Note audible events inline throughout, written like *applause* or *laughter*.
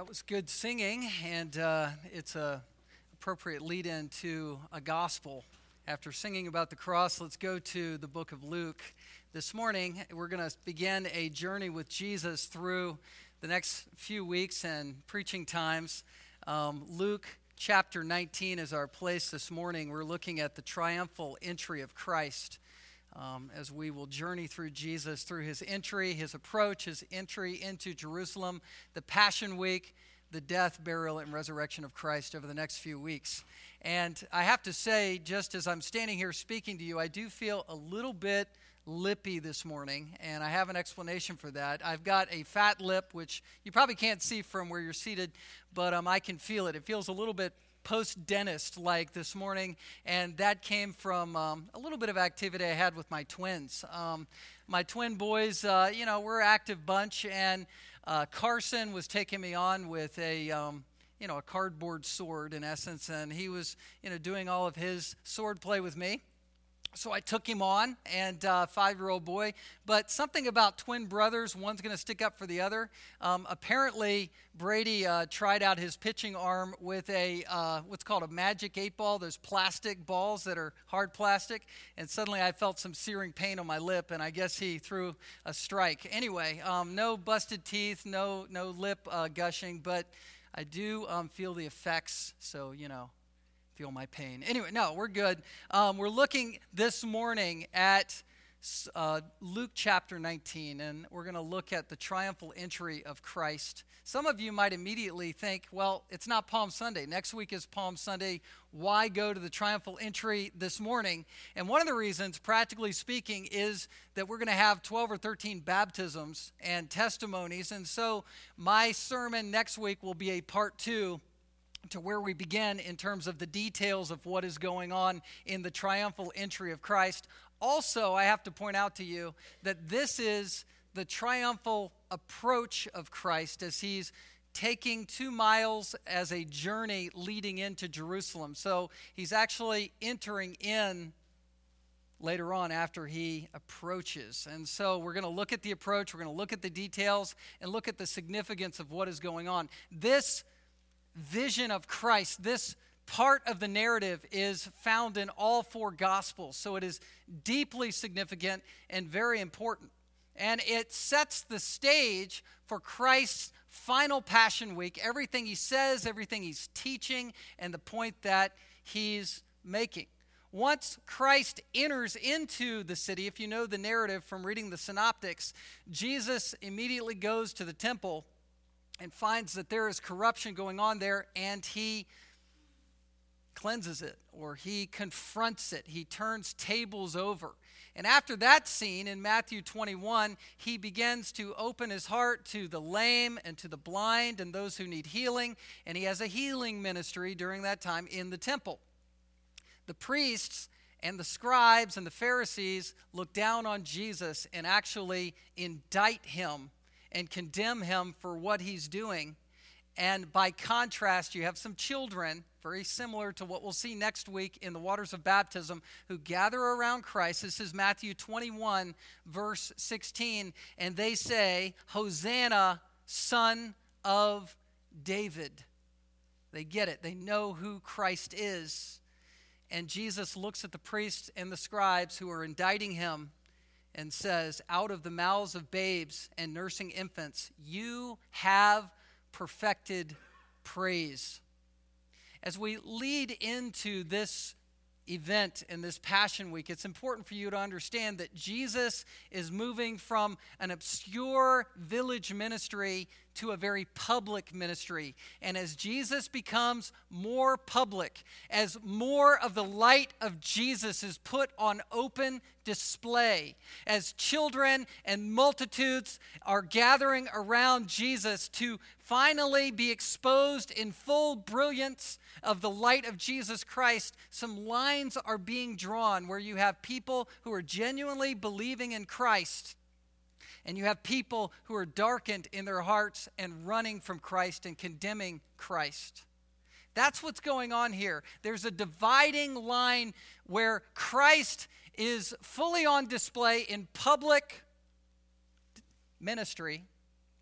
That was good singing, and uh, it's a appropriate lead in to a gospel. After singing about the cross, let's go to the book of Luke. This morning, we're going to begin a journey with Jesus through the next few weeks and preaching times. Um, Luke chapter 19 is our place this morning. We're looking at the triumphal entry of Christ um, as we will journey through Jesus, through his entry, his approach, his entry into Jerusalem, the Passion Week, the death, burial, and resurrection of Christ over the next few weeks. And I have to say, just as I'm standing here speaking to you, I do feel a little bit lippy this morning, and I have an explanation for that. I've got a fat lip, which you probably can't see from where you're seated, but um, I can feel it. It feels a little bit post dentist like this morning, and that came from um, a little bit of activity I had with my twins. Um, my twin boys, uh, you know, we're active bunch, and uh, Carson was taking me on with a. Um, you know, a cardboard sword in essence, and he was, you know, doing all of his sword play with me so I took him on, and uh, five-year-old boy. But something about twin brothers, one's going to stick up for the other. Um, apparently, Brady uh, tried out his pitching arm with a uh, what's called a magic eight ball. Those plastic balls that are hard plastic, and suddenly I felt some searing pain on my lip, and I guess he threw a strike. Anyway, um, no busted teeth, no no lip uh, gushing, but I do um, feel the effects. So you know, feel my pain. Anyway, no, we're good. Um, we're looking this morning at uh, Luke chapter 19, and we're going to look at the triumphal entry of Christ. Some of you might immediately think, well, it's not Palm Sunday. Next week is Palm Sunday. Why go to the triumphal entry this morning? And one of the reasons, practically speaking, is that we're going to have 12 or 13 baptisms and testimonies. And so my sermon next week will be a part two to where we begin in terms of the details of what is going on in the triumphal entry of Christ. Also, I have to point out to you that this is the triumphal approach of Christ as he's taking two miles as a journey leading into Jerusalem. So he's actually entering in later on after he approaches. And so we're going to look at the approach, we're going to look at the details, and look at the significance of what is going on. This vision of Christ, this part of the narrative is found in all four gospels. So it is deeply significant and very important. And it sets the stage for Christ's final Passion Week, everything he says, everything he's teaching, and the point that he's making. Once Christ enters into the city, if you know the narrative from reading the synoptics, Jesus immediately goes to the temple and finds that there is corruption going on there, and he cleanses it or he confronts it. He turns tables over. And after that scene in Matthew 21, he begins to open his heart to the lame and to the blind and those who need healing. And he has a healing ministry during that time in the temple. The priests and the scribes and the Pharisees look down on Jesus and actually indict him and condemn him for what he's doing. And by contrast, you have some children, very similar to what we'll see next week in the waters of baptism, who gather around Christ. This is Matthew 21, verse 16. And they say, Hosanna, son of David. They get it, they know who Christ is. And Jesus looks at the priests and the scribes who are indicting him and says, Out of the mouths of babes and nursing infants, you have perfected praise. As we lead into this event in this Passion Week, it's important for you to understand that Jesus is moving from an obscure village ministry to a very public ministry. And as Jesus becomes more public, as more of the light of Jesus is put on open display, as children and multitudes are gathering around Jesus to finally be exposed in full brilliance of the light of Jesus Christ, some lines are being drawn where you have people who are genuinely believing in Christ and you have people who are darkened in their hearts and running from Christ and condemning Christ. That's what's going on here. There's a dividing line where Christ is fully on display in public ministry,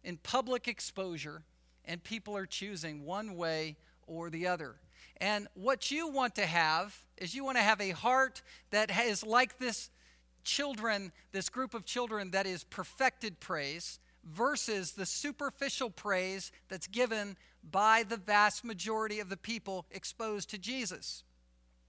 in public exposure, and people are choosing one way or the other. And what you want to have is you want to have a heart that is like this children, this group of children that is perfected praise versus the superficial praise that's given by the vast majority of the people exposed to Jesus.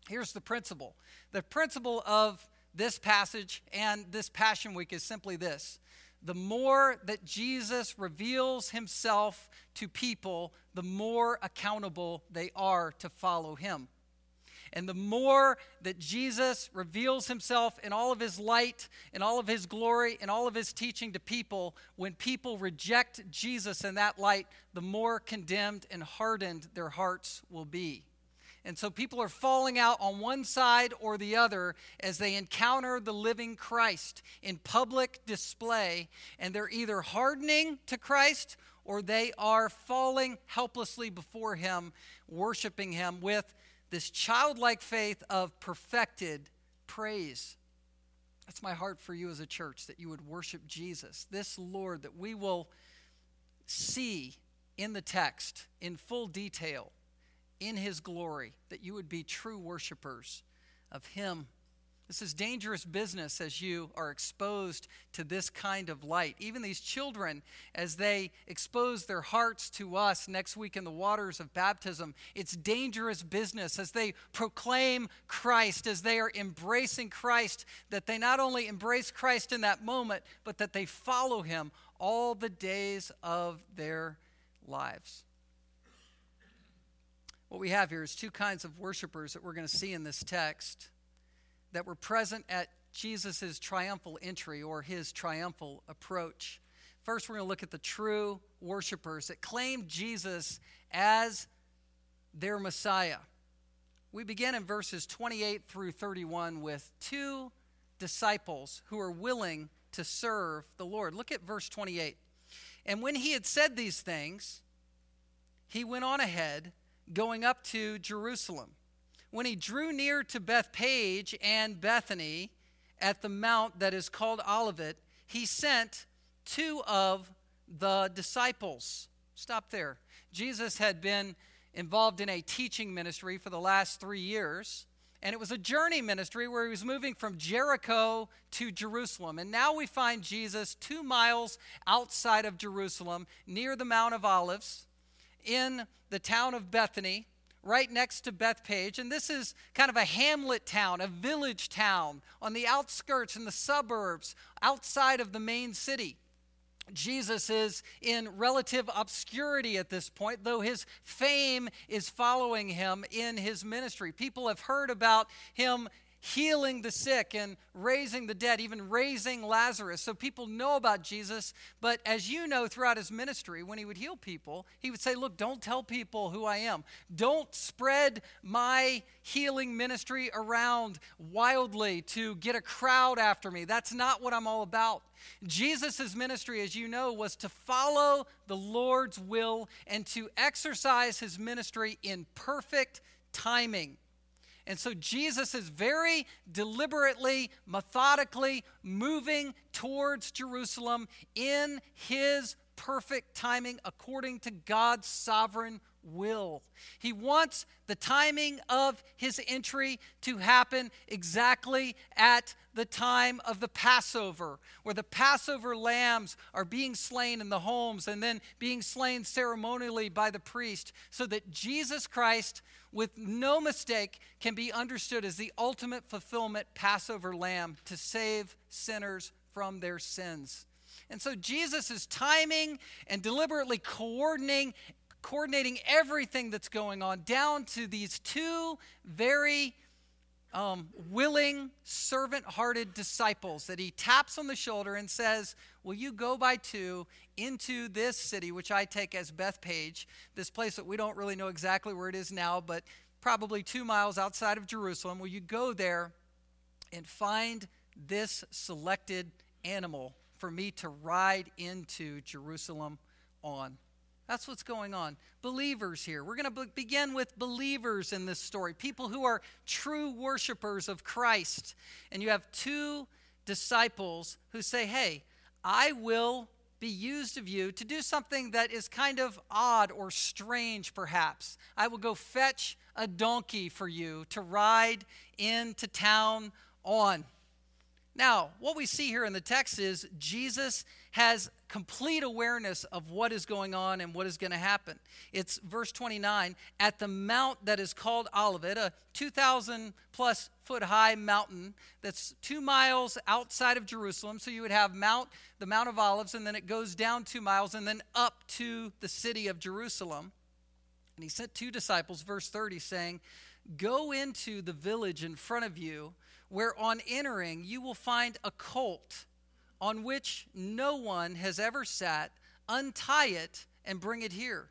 Here's the principle the principle of this passage and this Passion Week is simply this the more that Jesus reveals himself to people, the more accountable they are to follow him. And the more that Jesus reveals himself in all of his light, in all of his glory, in all of his teaching to people, when people reject Jesus in that light, the more condemned and hardened their hearts will be. And so people are falling out on one side or the other as they encounter the living Christ in public display, and they're either hardening to Christ or they are falling helplessly before Him, worshiping Him with this childlike faith of perfected praise. That's my heart for you as a church that you would worship Jesus, this Lord that we will see in the text in full detail in his glory, that you would be true worshipers of him. This is dangerous business as you are exposed to this kind of light. Even these children, as they expose their hearts to us next week in the waters of baptism, it's dangerous business as they proclaim Christ, as they are embracing Christ, that they not only embrace Christ in that moment, but that they follow him all the days of their lives. What we have here is two kinds of worshipers that we're going to see in this text that were present at Jesus' triumphal entry or his triumphal approach. First, we're going to look at the true worshipers that claimed Jesus as their Messiah. We begin in verses 28 through 31 with two disciples who are willing to serve the Lord. Look at verse 28. And when he had said these things, he went on ahead going up to Jerusalem. When he drew near to Bethphage and Bethany at the mount that is called Olivet, he sent two of the disciples. Stop there. Jesus had been involved in a teaching ministry for the last three years. And it was a journey ministry where he was moving from Jericho to Jerusalem. And now we find Jesus two miles outside of Jerusalem, near the Mount of Olives in the town of Bethany, right next to Bethphage. And this is kind of a hamlet town, a village town on the outskirts in the suburbs outside of the main city. Jesus is in relative obscurity at this point, though his fame is following him in his ministry. People have heard about him healing the sick and raising the dead, even raising Lazarus. So people know about Jesus. But as you know, throughout his ministry, when he would heal people, he would say, Look, don't tell people who I am. Don't spread my healing ministry around wildly to get a crowd after me. That's not what I'm all about. Jesus' ministry, as you know, was to follow the Lord's will and to exercise his ministry in perfect timing. And so Jesus is very deliberately, methodically moving towards Jerusalem in his perfect timing according to God's sovereign will. He wants the timing of his entry to happen exactly at the time of the Passover, where the Passover lambs are being slain in the homes and then being slain ceremonially by the priest, so that Jesus Christ, with no mistake, can be understood as the ultimate fulfillment Passover lamb to save sinners from their sins. And so Jesus is timing and deliberately coordinating coordinating everything that's going on down to these two very um, willing, servant hearted disciples that he taps on the shoulder and says, Will you go by two into this city, which I take as Bethphage, this place that we don't really know exactly where it is now, but probably two miles outside of Jerusalem? Will you go there and find this selected animal for me to ride into Jerusalem on? That's what's going on. Believers here. We're going to be- begin with believers in this story, people who are true worshipers of Christ. And you have two disciples who say, Hey, I will be used of you to do something that is kind of odd or strange, perhaps. I will go fetch a donkey for you to ride into town on. Now, what we see here in the text is Jesus has complete awareness of what is going on and what is going to happen. It's verse 29 at the mount that is called Olivet, a 2,000 plus foot high mountain that's two miles outside of Jerusalem. So you would have Mount, the Mount of Olives, and then it goes down two miles and then up to the city of Jerusalem. And he sent two disciples, verse 30, saying, Go into the village in front of you where on entering you will find a colt on which no one has ever sat. Untie it and bring it here.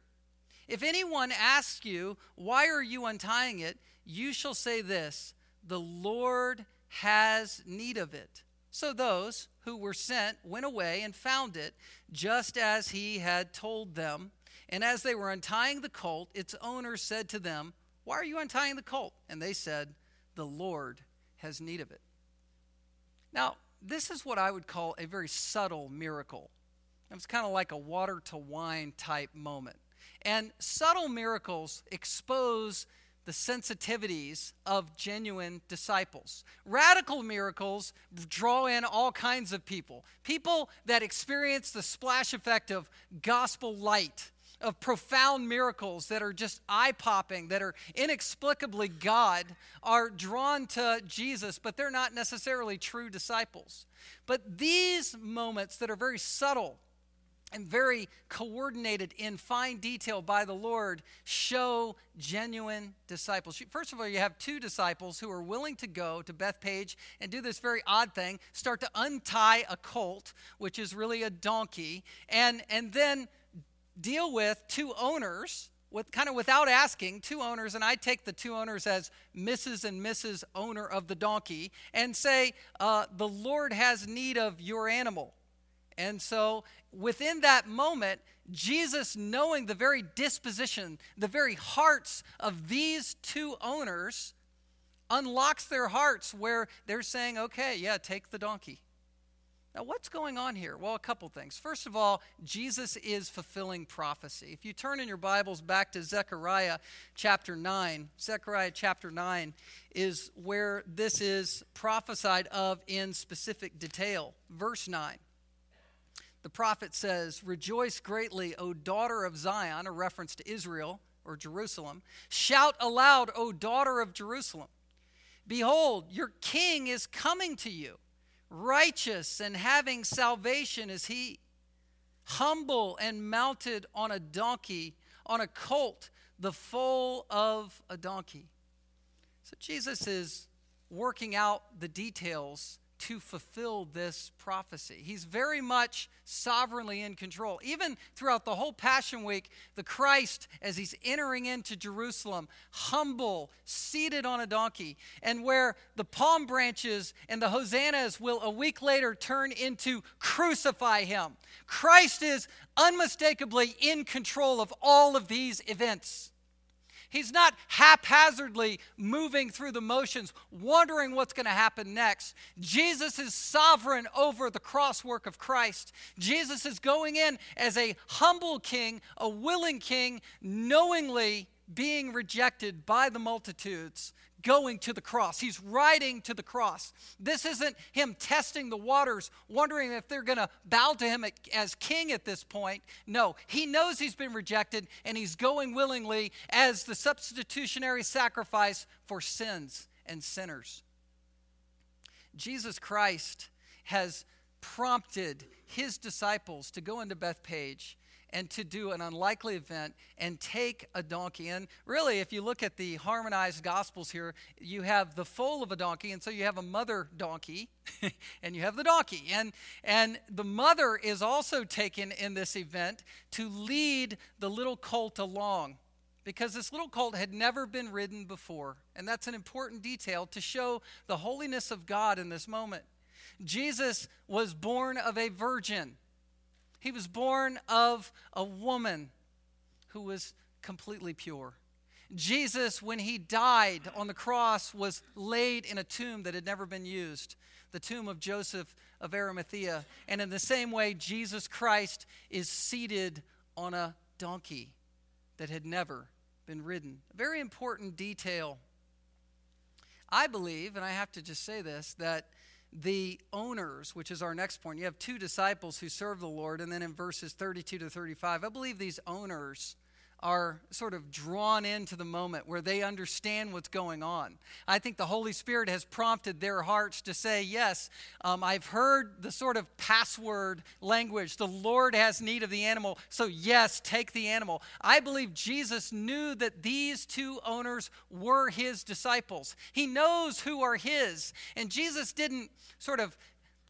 If anyone asks you, Why are you untying it? you shall say this The Lord has need of it. So those who were sent went away and found it, just as he had told them. And as they were untying the colt, its owner said to them, Why are you untying the colt? And they said, The Lord has need of it. Now, this is what I would call a very subtle miracle. It was kind of like a water to wine type moment. And subtle miracles expose the sensitivities of genuine disciples. Radical miracles draw in all kinds of people people that experience the splash effect of gospel light of profound miracles that are just eye popping, that are inexplicably God, are drawn to Jesus, but they're not necessarily true disciples. But these moments that are very subtle, and very coordinated in fine detail by the Lord show genuine disciples. First of all, you have two disciples who are willing to go to Bethphage and do this very odd thing start to untie a colt, which is really a donkey, and, and then deal with two owners with kind of without asking two owners and i take the two owners as mrs and mrs owner of the donkey and say uh, the lord has need of your animal. And so within that moment jesus knowing the very disposition the very hearts of these two owners unlocks their hearts where they're saying okay yeah take the donkey now, what's going on here? Well, a couple things. First of all, Jesus is fulfilling prophecy. If you turn in your Bibles back to Zechariah chapter 9, Zechariah chapter 9 is where this is prophesied of in specific detail. Verse 9. The prophet says, Rejoice greatly, O daughter of Zion, a reference to Israel or Jerusalem. Shout aloud, O daughter of Jerusalem. Behold, your king is coming to you Righteous and having salvation is he, humble and mounted on a donkey, on a colt, the foal of a donkey. So Jesus is working out the details to fulfill this prophecy. He's very much sovereignly in control. Even throughout the whole Passion Week, the Christ, as he's entering into Jerusalem, humble, seated on a donkey, and where the palm branches and the hosannas will a week later turn into crucify him. Christ is unmistakably in control of all of these events. He's not haphazardly moving through the motions, wondering what's going to happen next. Jesus is sovereign over the cross work of Christ. Jesus is going in as a humble king, a willing king, knowingly being rejected by the multitudes, going to the cross. He's riding to the cross. This isn't him testing the waters, wondering if they're going to bow to him as king at this point. No, he knows he's been rejected and he's going willingly as the substitutionary sacrifice for sins and sinners. Jesus Christ has prompted his disciples to go into Bethphage and to do an unlikely event and take a donkey. And really, if you look at the harmonized gospels here, you have the foal of a donkey, and so you have a mother donkey, *laughs* and you have the donkey. And, and the mother is also taken in this event to lead the little colt along because this little colt had never been ridden before. And that's an important detail to show the holiness of God in this moment. Jesus was born of a virgin. He was born of a woman who was completely pure. Jesus, when he died on the cross, was laid in a tomb that had never been used, the tomb of Joseph of Arimathea. And in the same way, Jesus Christ is seated on a donkey that had never been ridden. A very important detail. I believe, and I have to just say this, that the owners, which is our next point, you have two disciples who serve the Lord, and then in verses 32 to 35, I believe these owners are sort of drawn into the moment where they understand what's going on. I think the Holy Spirit has prompted their hearts to say, Yes, um, I've heard the sort of password language. The Lord has need of the animal, so yes, take the animal. I believe Jesus knew that these two owners were his disciples. He knows who are his. And Jesus didn't sort of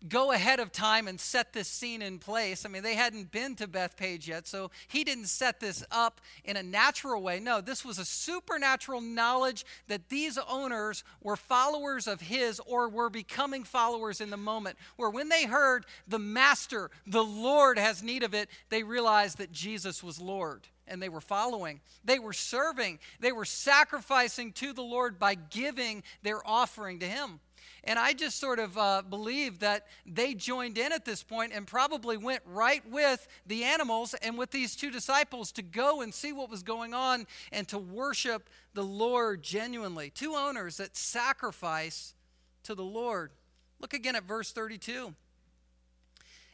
go ahead of time and set this scene in place. I mean, they hadn't been to Bethphage yet, so he didn't set this up in a natural way. No, this was a supernatural knowledge that these owners were followers of his or were becoming followers in the moment, where when they heard the master, the Lord has need of it, they realized that Jesus was Lord and they were following. They were serving. They were sacrificing to the Lord by giving their offering to Him. And I just sort of uh, believe that they joined in at this point and probably went right with the animals and with these two disciples to go and see what was going on and to worship the Lord genuinely. Two owners that sacrifice to the Lord. Look again at verse 32.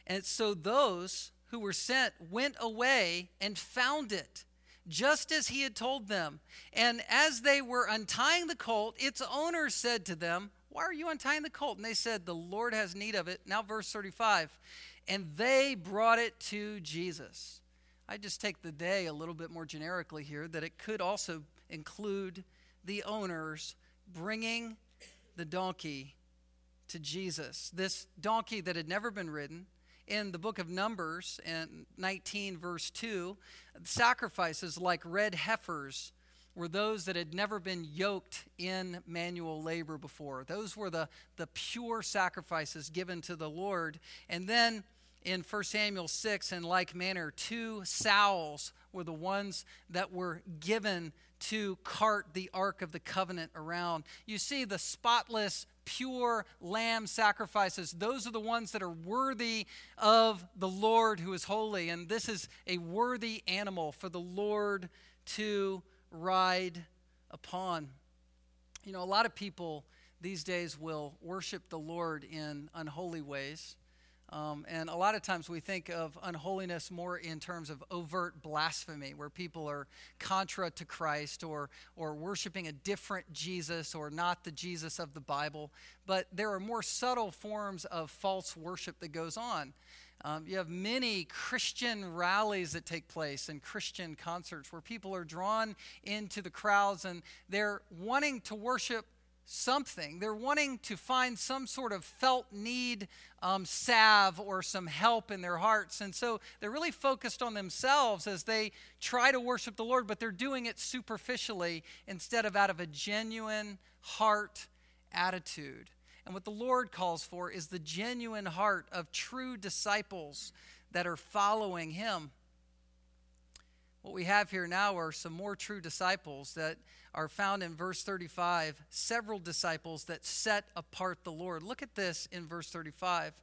And so those who were sent went away and found it just as he had told them. And as they were untying the colt, its owner said to them, why are you untying the colt? And they said, The Lord has need of it. Now, verse 35. And they brought it to Jesus. I just take the day a little bit more generically here, that it could also include the owners bringing the donkey to Jesus. This donkey that had never been ridden. In the book of Numbers, in 19, verse 2, sacrifices like red heifers were those that had never been yoked in manual labor before. Those were the, the pure sacrifices given to the Lord. And then in 1 Samuel 6, in like manner, two sows were the ones that were given to cart the Ark of the Covenant around. You see, the spotless, pure lamb sacrifices, those are the ones that are worthy of the Lord who is holy. And this is a worthy animal for the Lord to ride upon. You know, a lot of people these days will worship the Lord in unholy ways. Um, and a lot of times we think of unholiness more in terms of overt blasphemy, where people are contra to Christ or, or worshiping a different Jesus or not the Jesus of the Bible. But there are more subtle forms of false worship that goes on. Um, you have many Christian rallies that take place and Christian concerts where people are drawn into the crowds and they're wanting to worship something. They're wanting to find some sort of felt need um, salve or some help in their hearts. And so they're really focused on themselves as they try to worship the Lord, but they're doing it superficially instead of out of a genuine heart attitude. And what the Lord calls for is the genuine heart of true disciples that are following Him. What we have here now are some more true disciples that are found in verse 35. Several disciples that set apart the Lord. Look at this in verse 35.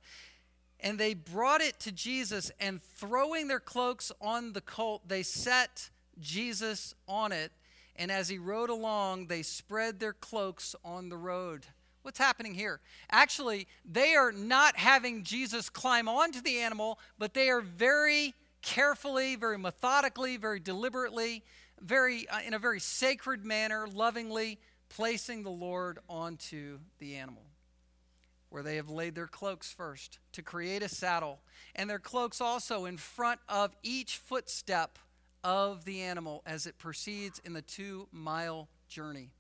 And they brought it to Jesus, and throwing their cloaks on the colt, they set Jesus on it. And as he rode along, they spread their cloaks on the road. What's happening here? Actually, they are not having Jesus climb onto the animal, but they are very carefully, very methodically, very deliberately, very uh, in a very sacred manner, lovingly placing the Lord onto the animal. Where they have laid their cloaks first to create a saddle, and their cloaks also in front of each footstep of the animal as it proceeds in the two mile journey.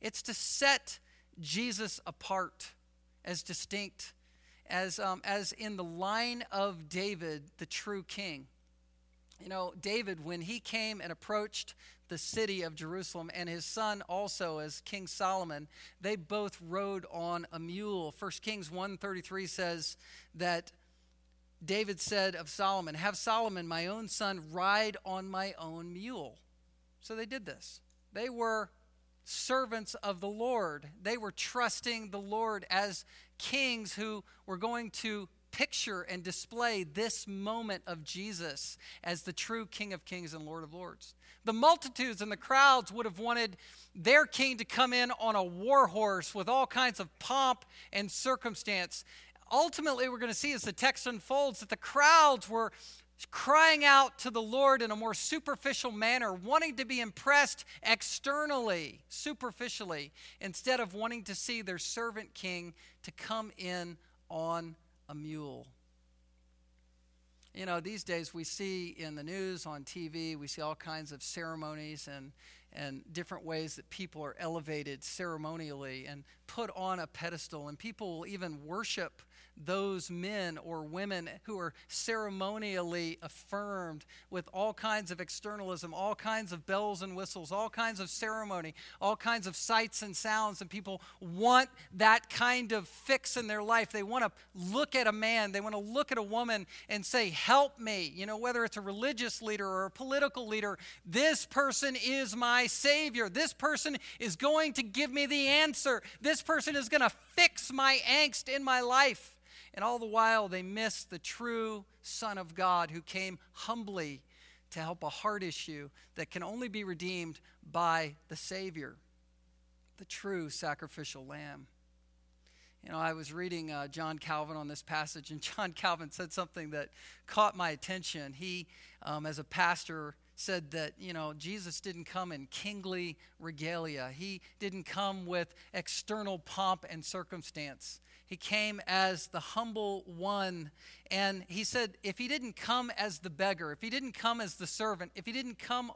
It's to set Jesus apart as distinct, as, um, as in the line of David, the true king. You know, David, when he came and approached the city of Jerusalem, and his son also as King Solomon, they both rode on a mule. 1 Kings 133 says that David said of Solomon, Have Solomon, my own son, ride on my own mule. So they did this. They were servants of the Lord. They were trusting the Lord as kings who were going to picture and display this moment of Jesus as the true King of Kings and Lord of Lords. The multitudes and the crowds would have wanted their king to come in on a war horse with all kinds of pomp and circumstance. Ultimately, we're going to see as the text unfolds that the crowds were crying out to the Lord in a more superficial manner, wanting to be impressed externally, superficially, instead of wanting to see their servant king to come in on a mule. You know, these days we see in the news, on TV, we see all kinds of ceremonies and, and different ways that people are elevated ceremonially and put on a pedestal, and people will even worship those men or women who are ceremonially affirmed with all kinds of externalism, all kinds of bells and whistles, all kinds of ceremony, all kinds of sights and sounds. And people want that kind of fix in their life. They want to look at a man, they want to look at a woman and say, Help me. You know, whether it's a religious leader or a political leader, this person is my Savior. This person is going to give me the answer. This person is going to fix my angst in my life. And all the while, they miss the true Son of God who came humbly to help a heart issue that can only be redeemed by the Savior, the true sacrificial lamb. You know, I was reading uh, John Calvin on this passage, and *laughs* John Calvin said something that caught my attention. He, um, as a pastor, said that, you know, Jesus didn't come in kingly regalia. He didn't come with external pomp and circumstance. He came as the humble one. And he said, if he didn't come as the beggar, if he didn't come as the servant, if he didn't come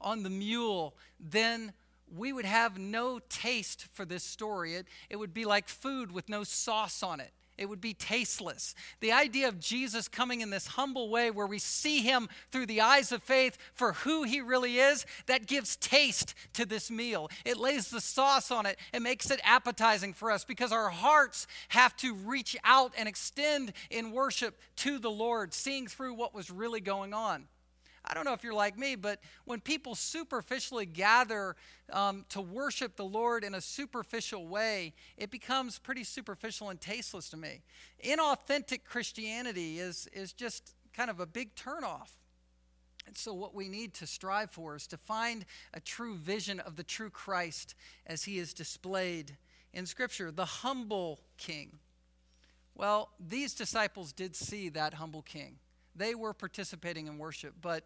on, the mule, then we would have no taste for this story. It, it would be like food with no sauce on it it would be tasteless. The idea of Jesus coming in this humble way where we see him through the eyes of faith for who he really is, that gives taste to this meal. It lays the sauce on it and makes it appetizing for us because our hearts have to reach out and extend in worship to the Lord, seeing through what was really going on. I don't know if you're like me, but when people superficially gather um, to worship the Lord in a superficial way, it becomes pretty superficial and tasteless to me. Inauthentic Christianity is, is just kind of a big turnoff. And so, what we need to strive for is to find a true vision of the true Christ as he is displayed in Scripture, the humble king. Well, these disciples did see that humble king. They were participating in worship, but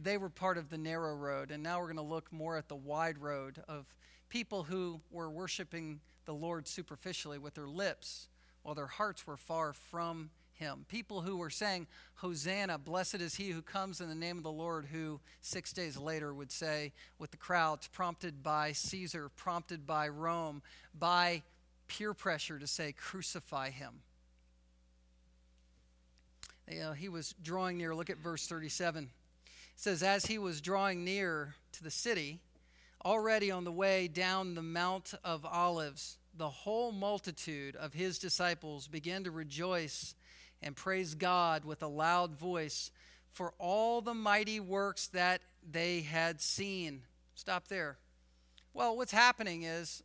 they were part of the narrow road. And now we're going to look more at the wide road of people who were worshiping the Lord superficially with their lips while their hearts were far from him. People who were saying, Hosanna, blessed is he who comes in the name of the Lord, who six days later would say, with the crowds, prompted by Caesar, prompted by Rome, by peer pressure to say, crucify him. You know, he was drawing near. Look at verse 37. Says, As he was drawing near to the city, already on the way down the Mount of Olives, the whole multitude of his disciples began to rejoice and praise God with a loud voice for all the mighty works that they had seen. Stop there. Well, what's happening is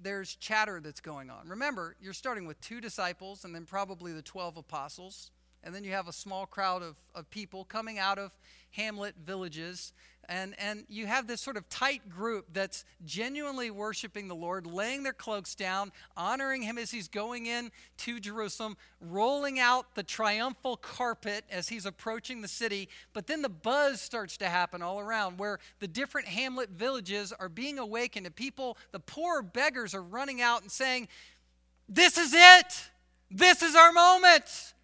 there's chatter that's going on. Remember, you're starting with two disciples and then probably the 12 apostles and then you have a small crowd of, of people coming out of hamlet villages. And, and you have this sort of tight group that's genuinely worshiping the lord laying their cloaks down honoring him as he's going in to jerusalem rolling out the triumphal carpet as he's approaching the city. But then the buzz starts to happen all around where the different hamlet villages are being awakened and people the poor beggars are running out and saying this is it! This is our moment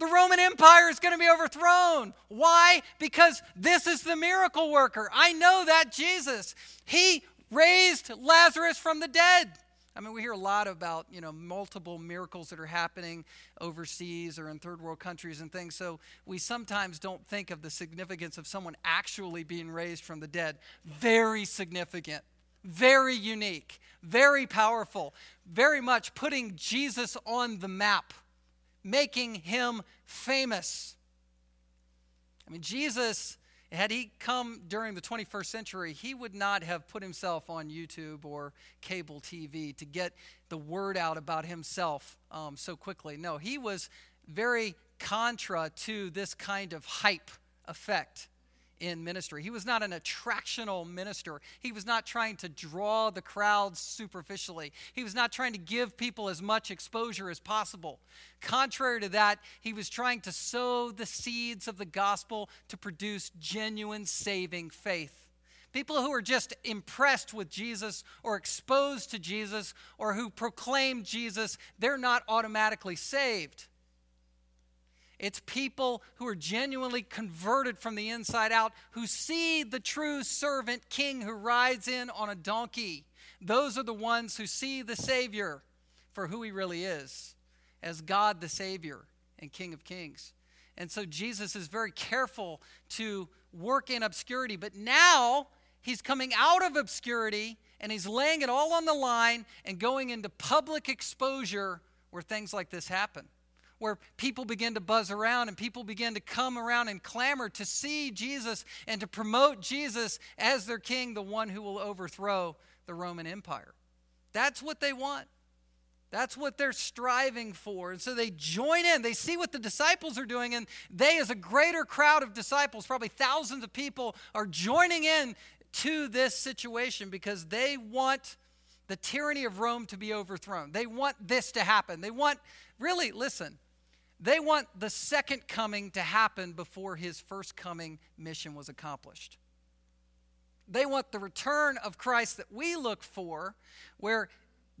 the Roman Empire is going to be overthrown. Why? Because this is the miracle worker. I know that Jesus. He raised Lazarus from the dead. I mean, we hear a lot about, you know, multiple miracles that are happening overseas or in third world countries and things. So we sometimes don't think of the significance of someone actually being raised from the dead. Very significant, very unique, very powerful, very much putting Jesus on the map making him famous. I mean, Jesus Had he come during the 21st century, he would not have put himself on YouTube or cable TV to get the word out about himself um, so quickly. No, he was very contra to this kind of hype effect in ministry. He was not an attractional minister. He was not trying to draw the crowds superficially. He was not trying to give people as much exposure as possible. Contrary to that, he was trying to sow the seeds of the gospel to produce genuine saving faith. People who are just impressed with Jesus or exposed to Jesus or who proclaim Jesus, they're not automatically saved. It's people who are genuinely converted from the inside out, who see the true servant king who rides in on a donkey. Those are the ones who see the Savior for who he really is, as God the Savior and King of Kings. And so Jesus is very careful to work in obscurity, but now he's coming out of obscurity and he's laying it all on the line and going into public exposure where things like this happen where people begin to buzz around and people begin to come around and clamor to see Jesus and to promote Jesus as their king, the one who will overthrow the Roman Empire. That's what they want. That's what they're striving for. And so they join in. They see what the disciples are doing, and they, as a greater crowd of disciples, probably thousands of people, are joining in to this situation because they want the tyranny of Rome to be overthrown. They want this to happen. They want, really, listen, they want the second coming to happen before his first coming mission was accomplished. They want the return of Christ that we look for, where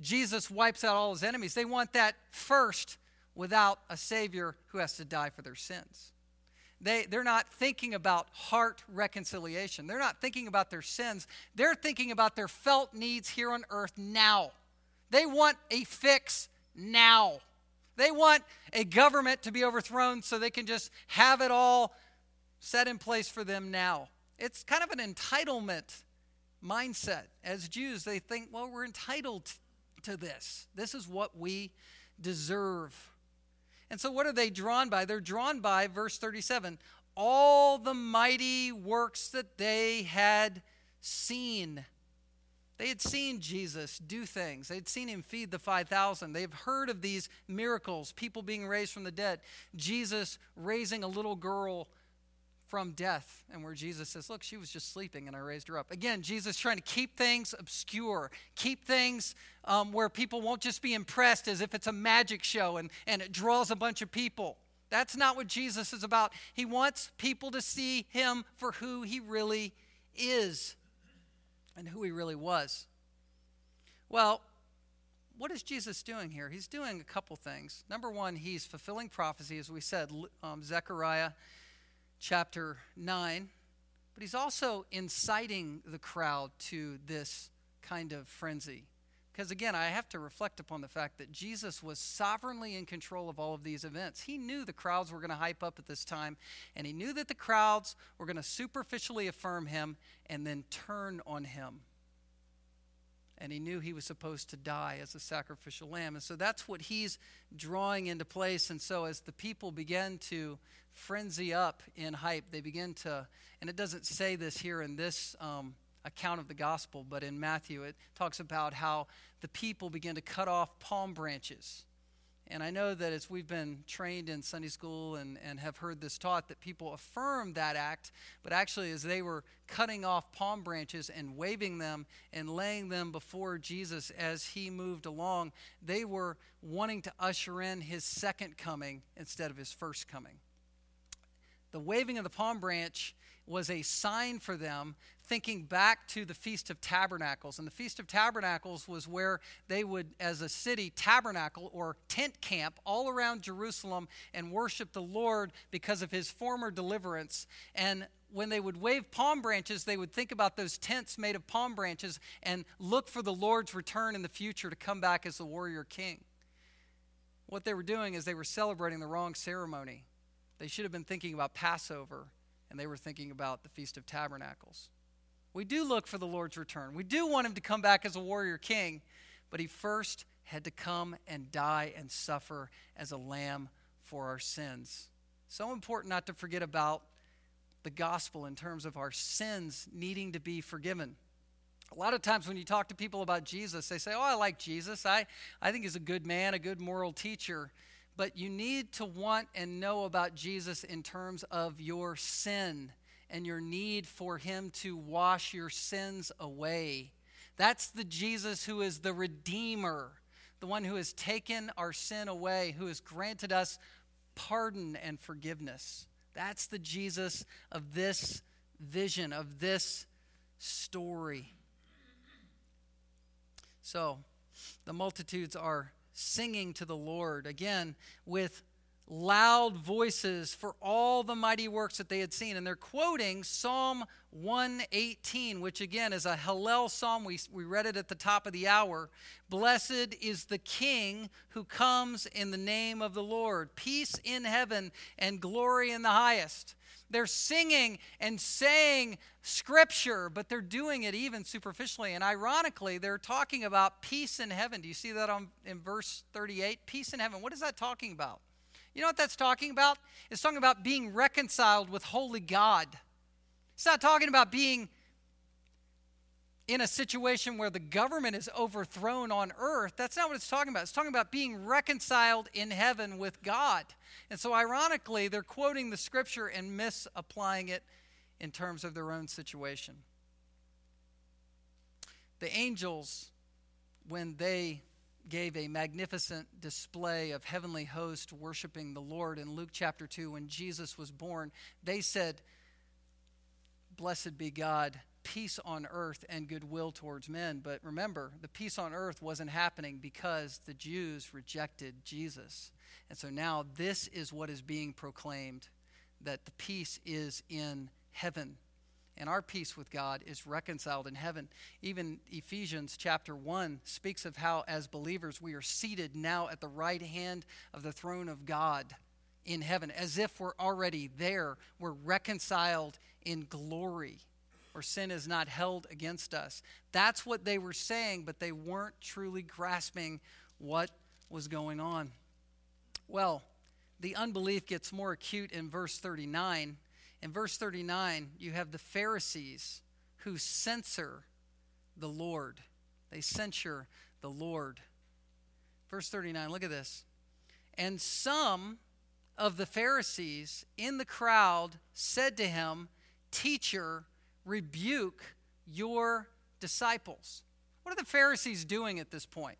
Jesus wipes out all his enemies. They want that first without a Savior who has to die for their sins. They, they're not thinking about heart reconciliation. They're not thinking about their sins. They're thinking about their felt needs here on earth now. They want a fix now. They want a government to be overthrown so they can just have it all set in place for them now. It's kind of an entitlement mindset. As Jews, they think, well, we're entitled to this. This is what we deserve. And so, what are they drawn by? They're drawn by, verse 37, all the mighty works that they had seen. They had seen Jesus do things. They'd seen him feed the 5,000. They've heard of these miracles, people being raised from the dead, Jesus raising a little girl from death, and where Jesus says, Look, she was just sleeping and I raised her up. Again, Jesus trying to keep things obscure, keep things um, where people won't just be impressed as if it's a magic show and, and it draws a bunch of people. That's not what Jesus is about. He wants people to see him for who he really is and who he really was. Well, what is Jesus doing here? He's doing a couple things. Number one, he's fulfilling prophecy, as we said, um, Zechariah chapter 9, but he's also inciting the crowd to this kind of frenzy. Because again, I have to reflect upon the fact that Jesus was sovereignly in control of all of these events. He knew the crowds were going to hype up at this time, and he knew that the crowds were going to superficially affirm him and then turn on him. And he knew he was supposed to die as a sacrificial lamb. And so that's what he's drawing into place. And so as the people begin to frenzy up in hype, they begin to, and it doesn't say this here in this. Um, account of the gospel, but in Matthew it talks about how the people begin to cut off palm branches. And I know that as we've been trained in Sunday school and, and have heard this taught, that people affirm that act, but actually, as they were cutting off palm branches and waving them and laying them before Jesus as he moved along, they were wanting to usher in his second coming instead of his first coming. The waving of the palm branch was a sign for them thinking back to the Feast of Tabernacles. And the Feast of Tabernacles was where they would, as a city, tabernacle or tent camp all around Jerusalem and worship the Lord because of his former deliverance. And when they would wave palm branches, they would think about those tents made of palm branches and look for the Lord's return in the future to come back as the warrior king. What they were doing is they were celebrating the wrong ceremony. They should have been thinking about Passover, and they were thinking about the Feast of Tabernacles. We do look for the Lord's return. We do want him to come back as a warrior king, but he first had to come and die and suffer as a lamb for our sins. So important not to forget about the gospel in terms of our sins needing to be forgiven. A lot of times when you talk to people about Jesus, they say, Oh, I like Jesus. I, I think he's a good man, a good moral teacher. But you need to want and know about Jesus in terms of your sin and your need for him to wash your sins away. That's the Jesus who is the Redeemer, the one who has taken our sin away, who has granted us pardon and forgiveness. That's the Jesus of this vision, of this story. So, the multitudes are singing to the Lord, again, with loud voices for all the mighty works that they had seen. And they're quoting Psalm 118, which again is a Hallel psalm. We, we read it at the top of the hour. Blessed is the King who comes in the name of the Lord. Peace in heaven and glory in the highest. They're singing and saying scripture, but they're doing it even superficially. And ironically, they're talking about peace in heaven. Do you see that on, in verse 38? Peace in heaven. What is that talking about? You know what that's talking about? It's talking about being reconciled with holy God. It's not talking about being in a situation where the government is overthrown on earth. That's not what it's talking about. It's talking about being reconciled in heaven with God. And so, ironically, they're quoting the scripture and misapplying it in terms of their own situation. The angels, when they gave a magnificent display of heavenly host worshiping the Lord in Luke chapter 2 when Jesus was born. They said, Blessed be God, peace on earth and goodwill towards men. But remember, the peace on earth wasn't happening because the Jews rejected Jesus. And so now this is what is being proclaimed that the peace is in heaven and our peace with God is reconciled in heaven. Even Ephesians chapter 1 speaks of how, as believers, we are seated now at the right hand of the throne of God in heaven, as if we're already there. We're reconciled in glory, where sin is not held against us. That's what they were saying, but they weren't truly grasping what was going on. Well, the unbelief gets more acute in verse 39 in verse 39, you have the Pharisees who censor the Lord. They censure the Lord. Verse 39, look at this. And some of the Pharisees in the crowd said to him, Teacher, rebuke your disciples. What are the Pharisees doing at this point?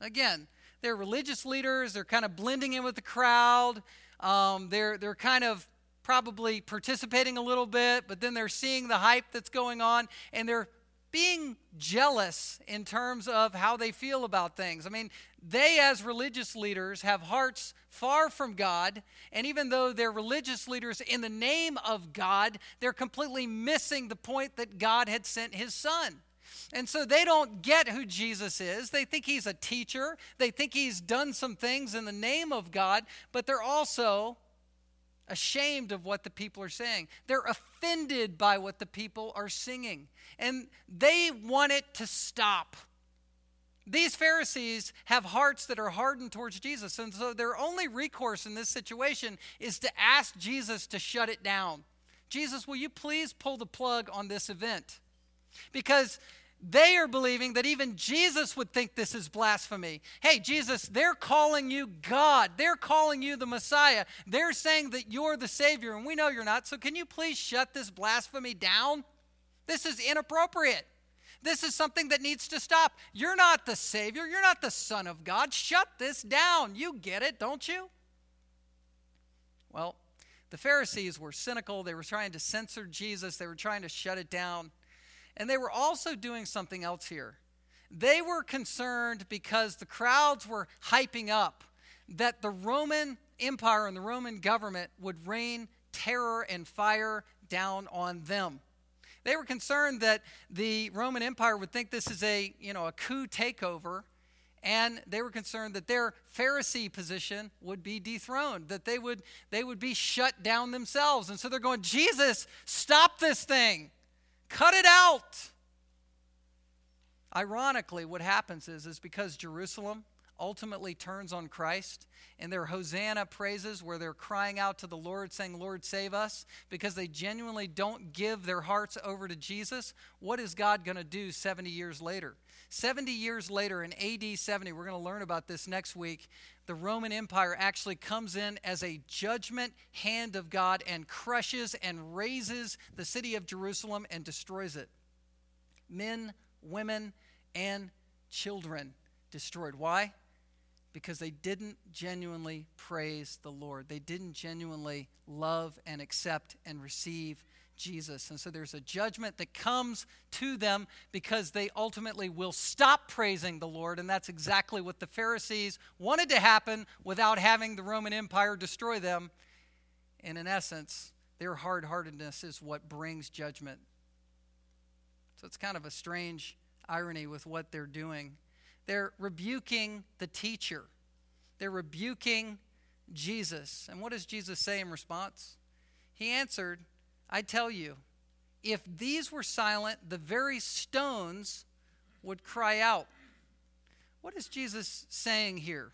Again, they're religious leaders. They're kind of blending in with the crowd. Um, they're, they're kind of probably participating a little bit, but then they're seeing the hype that's going on and they're being jealous in terms of how they feel about things. I mean, they, as religious leaders, have hearts far from God, and even though they're religious leaders in the name of God, they're completely missing the point that God had sent his son. And so they don't get who Jesus is. They think he's a teacher, they think he's done some things in the name of God, but they're also ashamed of what the people are saying. They're offended by what the people are singing, and they want it to stop. These Pharisees have hearts that are hardened towards Jesus, and so their only recourse in this situation is to ask Jesus to shut it down. Jesus, will you please pull the plug on this event? Because they are believing that even Jesus would think this is blasphemy. Hey, Jesus, they're calling you God. They're calling you the Messiah. They're saying that you're the Savior, and we know you're not. So, can you please shut this blasphemy down? This is inappropriate. This is something that needs to stop. You're not the Savior. You're not the Son of God. Shut this down. You get it, don't you? Well, the Pharisees were cynical. They were trying to censor Jesus, they were trying to shut it down. And they were also doing something else here. They were concerned because the crowds were hyping up that the Roman Empire and the Roman government would rain terror and fire down on them. They were concerned that the Roman Empire would think this is a, you know, a coup takeover and they were concerned that their Pharisee position would be dethroned, that they would they would be shut down themselves. And so they're going, "Jesus, stop this thing. Cut it out. Ironically, what happens is, is because Jerusalem ultimately turns on Christ and their Hosanna praises, where they're crying out to the Lord, saying, Lord, save us, because they genuinely don't give their hearts over to Jesus, what is God going to do 70 years later? 70 years later, in AD 70, we're going to learn about this next week. The Roman Empire actually comes in as a judgment hand of God and crushes and razes the city of Jerusalem and destroys it. Men, women, and children destroyed. Why? Because they didn't genuinely praise the Lord. They didn't genuinely love and accept and receive Jesus. And so there's a judgment that comes to them because they ultimately will stop praising the Lord. And that's exactly what the Pharisees wanted to happen without having the Roman Empire destroy them. And in essence, their hard heartedness is what brings judgment. So it's kind of a strange irony with what they're doing. They're rebuking the teacher, they're rebuking Jesus. And what does Jesus say in response? He answered, I tell you, if these were silent, the very stones would cry out. What is Jesus saying here?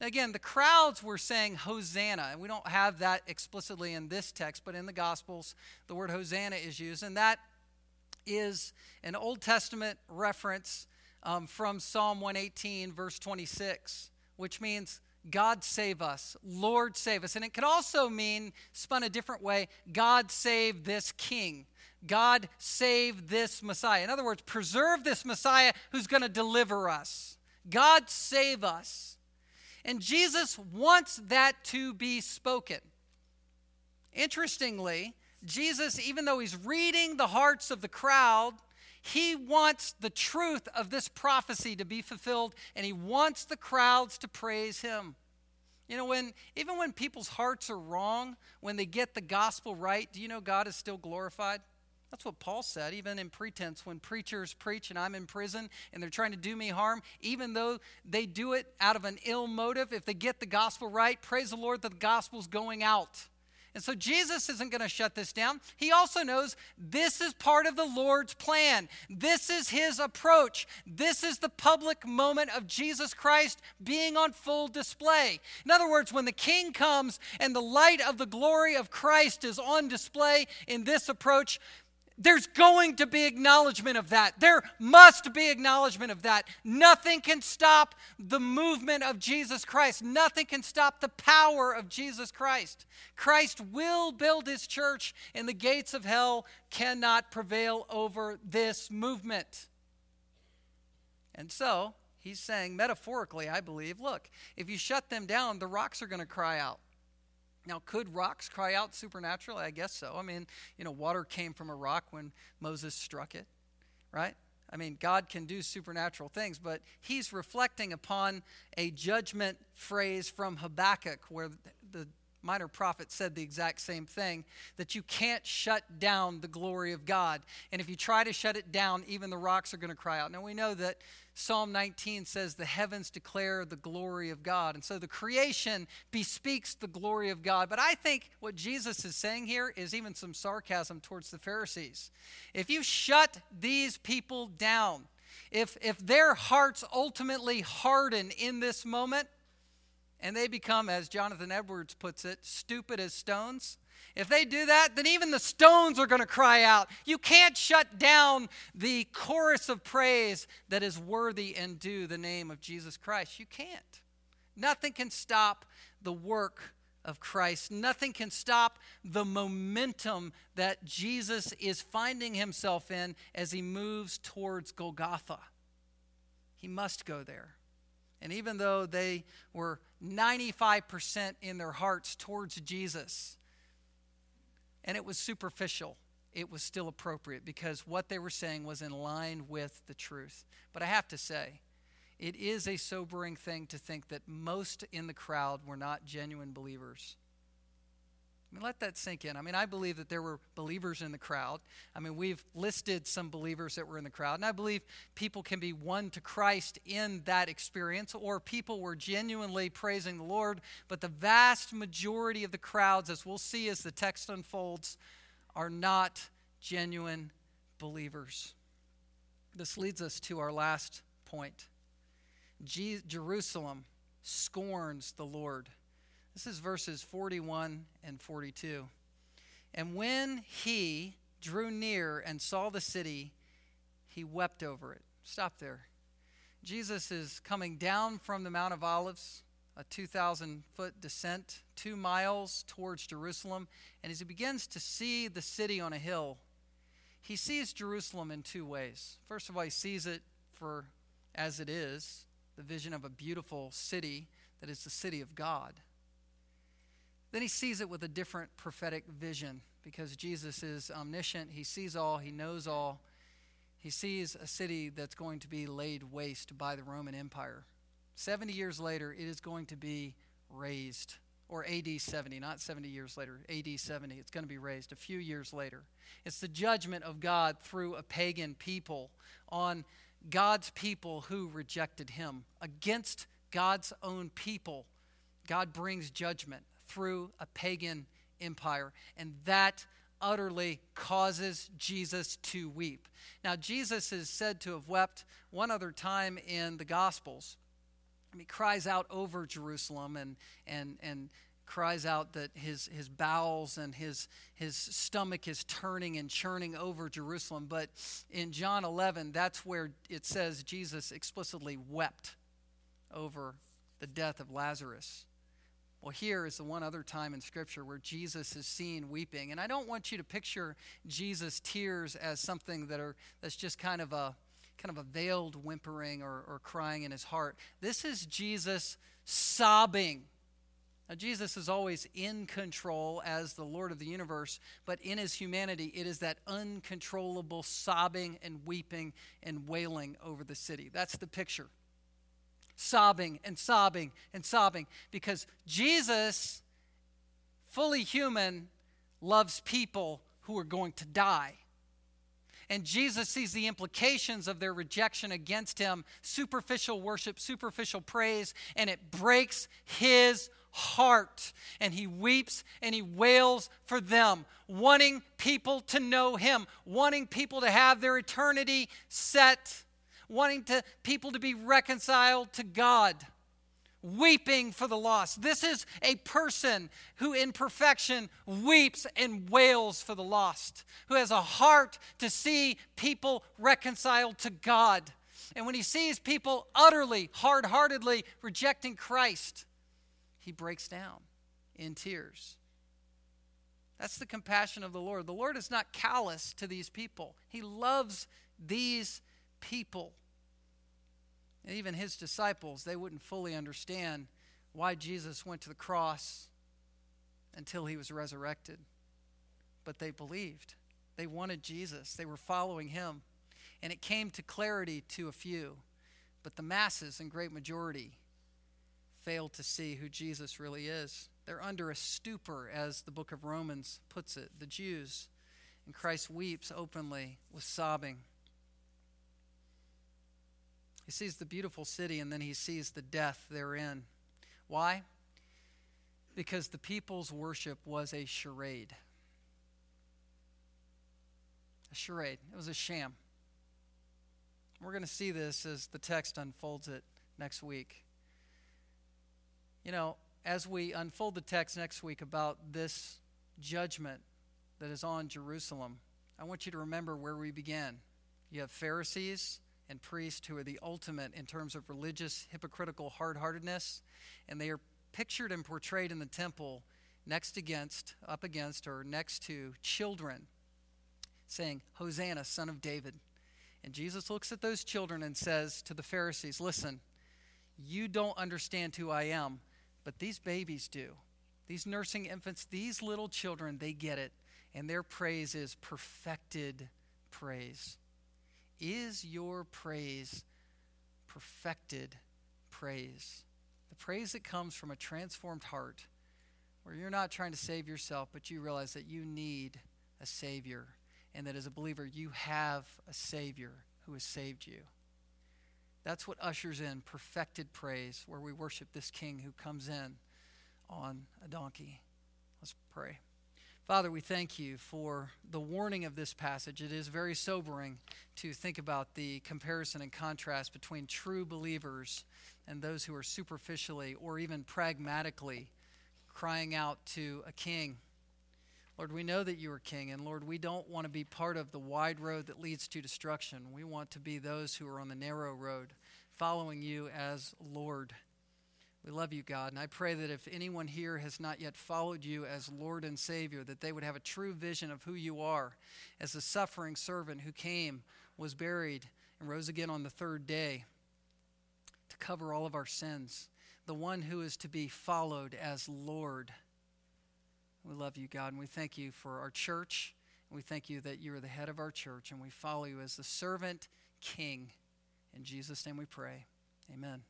Again, the crowds were saying Hosanna, and we don't have that explicitly in this text, but in the Gospels, the word Hosanna is used, and that is an Old Testament reference um, from Psalm 118, verse 26, which means God save us, Lord save us. And it could also mean, spun a different way, God save this king. God save this Messiah. In other words, preserve this Messiah who's going to deliver us. God save us. And Jesus wants that to be spoken. Interestingly, Jesus, even though he's reading the hearts of the crowd, he wants the truth of this prophecy to be fulfilled, and he wants the crowds to praise him. You know, when even when people's hearts are wrong, when they get the gospel right, do you know God is still glorified? That's what Paul said, even in pretense, when preachers preach and I'm in prison and they're trying to do me harm, even though they do it out of an ill motive, if they get the gospel right, praise the Lord that the gospel's going out. And so Jesus isn't going to shut this down. He also knows this is part of the Lord's plan. This is his approach. This is the public moment of Jesus Christ being on full display. In other words, when the king comes and the light of the glory of Christ is on display in this approach, there's going to be acknowledgement of that. There must be acknowledgement of that. Nothing can stop the movement of Jesus Christ. Nothing can stop the power of Jesus Christ. Christ will build his church, and the gates of hell cannot prevail over this movement. And so, he's saying, metaphorically, I believe, look, if you shut them down, the rocks are going to cry out. Now, could rocks cry out supernaturally? I guess so. I mean, you know, water came from a rock when Moses struck it, right? I mean, God can do supernatural things, but he's reflecting upon a judgment phrase from Habakkuk where the minor prophet said the exact same thing that you can't shut down the glory of God. And if you try to shut it down, even the rocks are going to cry out. Now, we know that Psalm 19 says, The heavens declare the glory of God. And so the creation bespeaks the glory of God. But I think what Jesus is saying here is even some sarcasm towards the Pharisees. If you shut these people down, if, if their hearts ultimately harden in this moment, and they become, as Jonathan Edwards puts it, stupid as stones, if they do that, then even the stones are going to cry out. You can't shut down the chorus of praise that is worthy and due the name of Jesus Christ. You can't. Nothing can stop the work of Christ. Nothing can stop the momentum that Jesus is finding himself in as he moves towards Golgotha. He must go there. And even though they were 95% in their hearts towards Jesus, and it was superficial, it was still appropriate because what they were saying was in line with the truth. But I have to say, it is a sobering thing to think that most in the crowd were not genuine believers. I mean, let that sink in. I mean, I believe that there were believers in the crowd. I mean, we've listed some believers that were in the crowd, and I believe people can be won to Christ in that experience, or people were genuinely praising the Lord. But the vast majority of the crowds, as we'll see as the text unfolds, are not genuine believers. This leads us to our last point. Jerusalem scorns the Lord. This is verses 41 and 42. And when he drew near and saw the city, he wept over it. Stop there. Jesus is coming down from the Mount of Olives, a 2,000 foot descent, two miles towards Jerusalem. And as he begins to see the city on a hill, he sees Jerusalem in two ways. First of all, he sees it for as it is the vision of a beautiful city that is the city of God. Then he sees it with a different prophetic vision because Jesus is omniscient. He sees all, he knows all. He sees a city that's going to be laid waste by the Roman Empire. 70 years later, it is going to be razed, or AD 70, not 70 years later, AD 70. It's going to be razed a few years later. It's the judgment of God through a pagan people on God's people who rejected him. Against God's own people, God brings judgment through a pagan empire. And that utterly causes Jesus to weep. Now, Jesus is said to have wept one other time in the Gospels. He cries out over Jerusalem and, and, and cries out that his, his bowels and his, his stomach is turning and churning over Jerusalem. But in John 11, that's where it says Jesus explicitly wept over the death of Lazarus. Well, here is the one other time in Scripture where Jesus is seen weeping. And I don't want you to picture Jesus' tears as something that are that's just kind of a kind of a veiled whimpering or, or crying in his heart. This is Jesus sobbing. Now, Jesus is always in control as the Lord of the universe, but in his humanity, it is that uncontrollable sobbing and weeping and wailing over the city. That's the picture sobbing and sobbing and sobbing because Jesus, fully human, loves people who are going to die. And Jesus sees the implications of their rejection against him superficial worship, superficial praise, and it breaks his heart. And he weeps and he wails for them, wanting people to know him, wanting people to have their eternity set wanting to, people to be reconciled to God, weeping for the lost. This is a person who, in perfection, weeps and wails for the lost, who has a heart to see people reconciled to God. And when he sees people utterly, hard heartedly rejecting Christ, he breaks down in tears. That's the compassion of the Lord. The Lord is not callous to these people, He loves these people. And even his disciples, they wouldn't fully understand why Jesus went to the cross until he was resurrected. But they believed. They wanted Jesus, they were following him. And it came to clarity to a few. But the masses, and great majority, failed to see who Jesus really is. They're under a stupor, as the book of Romans puts it, the Jews. And Christ weeps openly with sobbing. He sees the beautiful city and then he sees the death therein. Why? Because the people's worship was a charade. A charade. It was a sham. We're going to see this as the text unfolds it next week. You know, as we unfold the text next week about this judgment that is on Jerusalem, I want you to remember where we began. You have Pharisees and priests who are the ultimate in terms of religious, hypocritical hard heartedness. And they are pictured and portrayed in the temple next against, up against, or next to children, saying, Hosanna, son of David. And Jesus looks at those children and says to the Pharisees, Listen, you don't understand who I am, but these babies do. These nursing infants, these little children, they get it. And their praise is perfected praise. Is your praise perfected praise? The praise that comes from a transformed heart, where you're not trying to save yourself, but you realize that you need a Savior, and that as a believer, you have a Savior who has saved you. That's what ushers in perfected praise, where we worship this King who comes in on a donkey. Let's pray. Father, we thank you for the warning of this passage. It is very sobering to think about the comparison and contrast between true believers and those who are superficially or even pragmatically crying out to a king. Lord, we know that you are king, and Lord, we don't want to be part of the wide road that leads to destruction. We want to be those who are on the narrow road, following you as Lord. We love you, God, and I pray that if anyone here has not yet followed you as Lord and Savior, that they would have a true vision of who you are as the suffering servant who came, was buried, and rose again on the third day to cover all of our sins, the one who is to be followed as Lord. We love you, God, and we thank you for our church. And we thank you that you are the head of our church, and we follow you as the servant king. In Jesus' name we pray. Amen.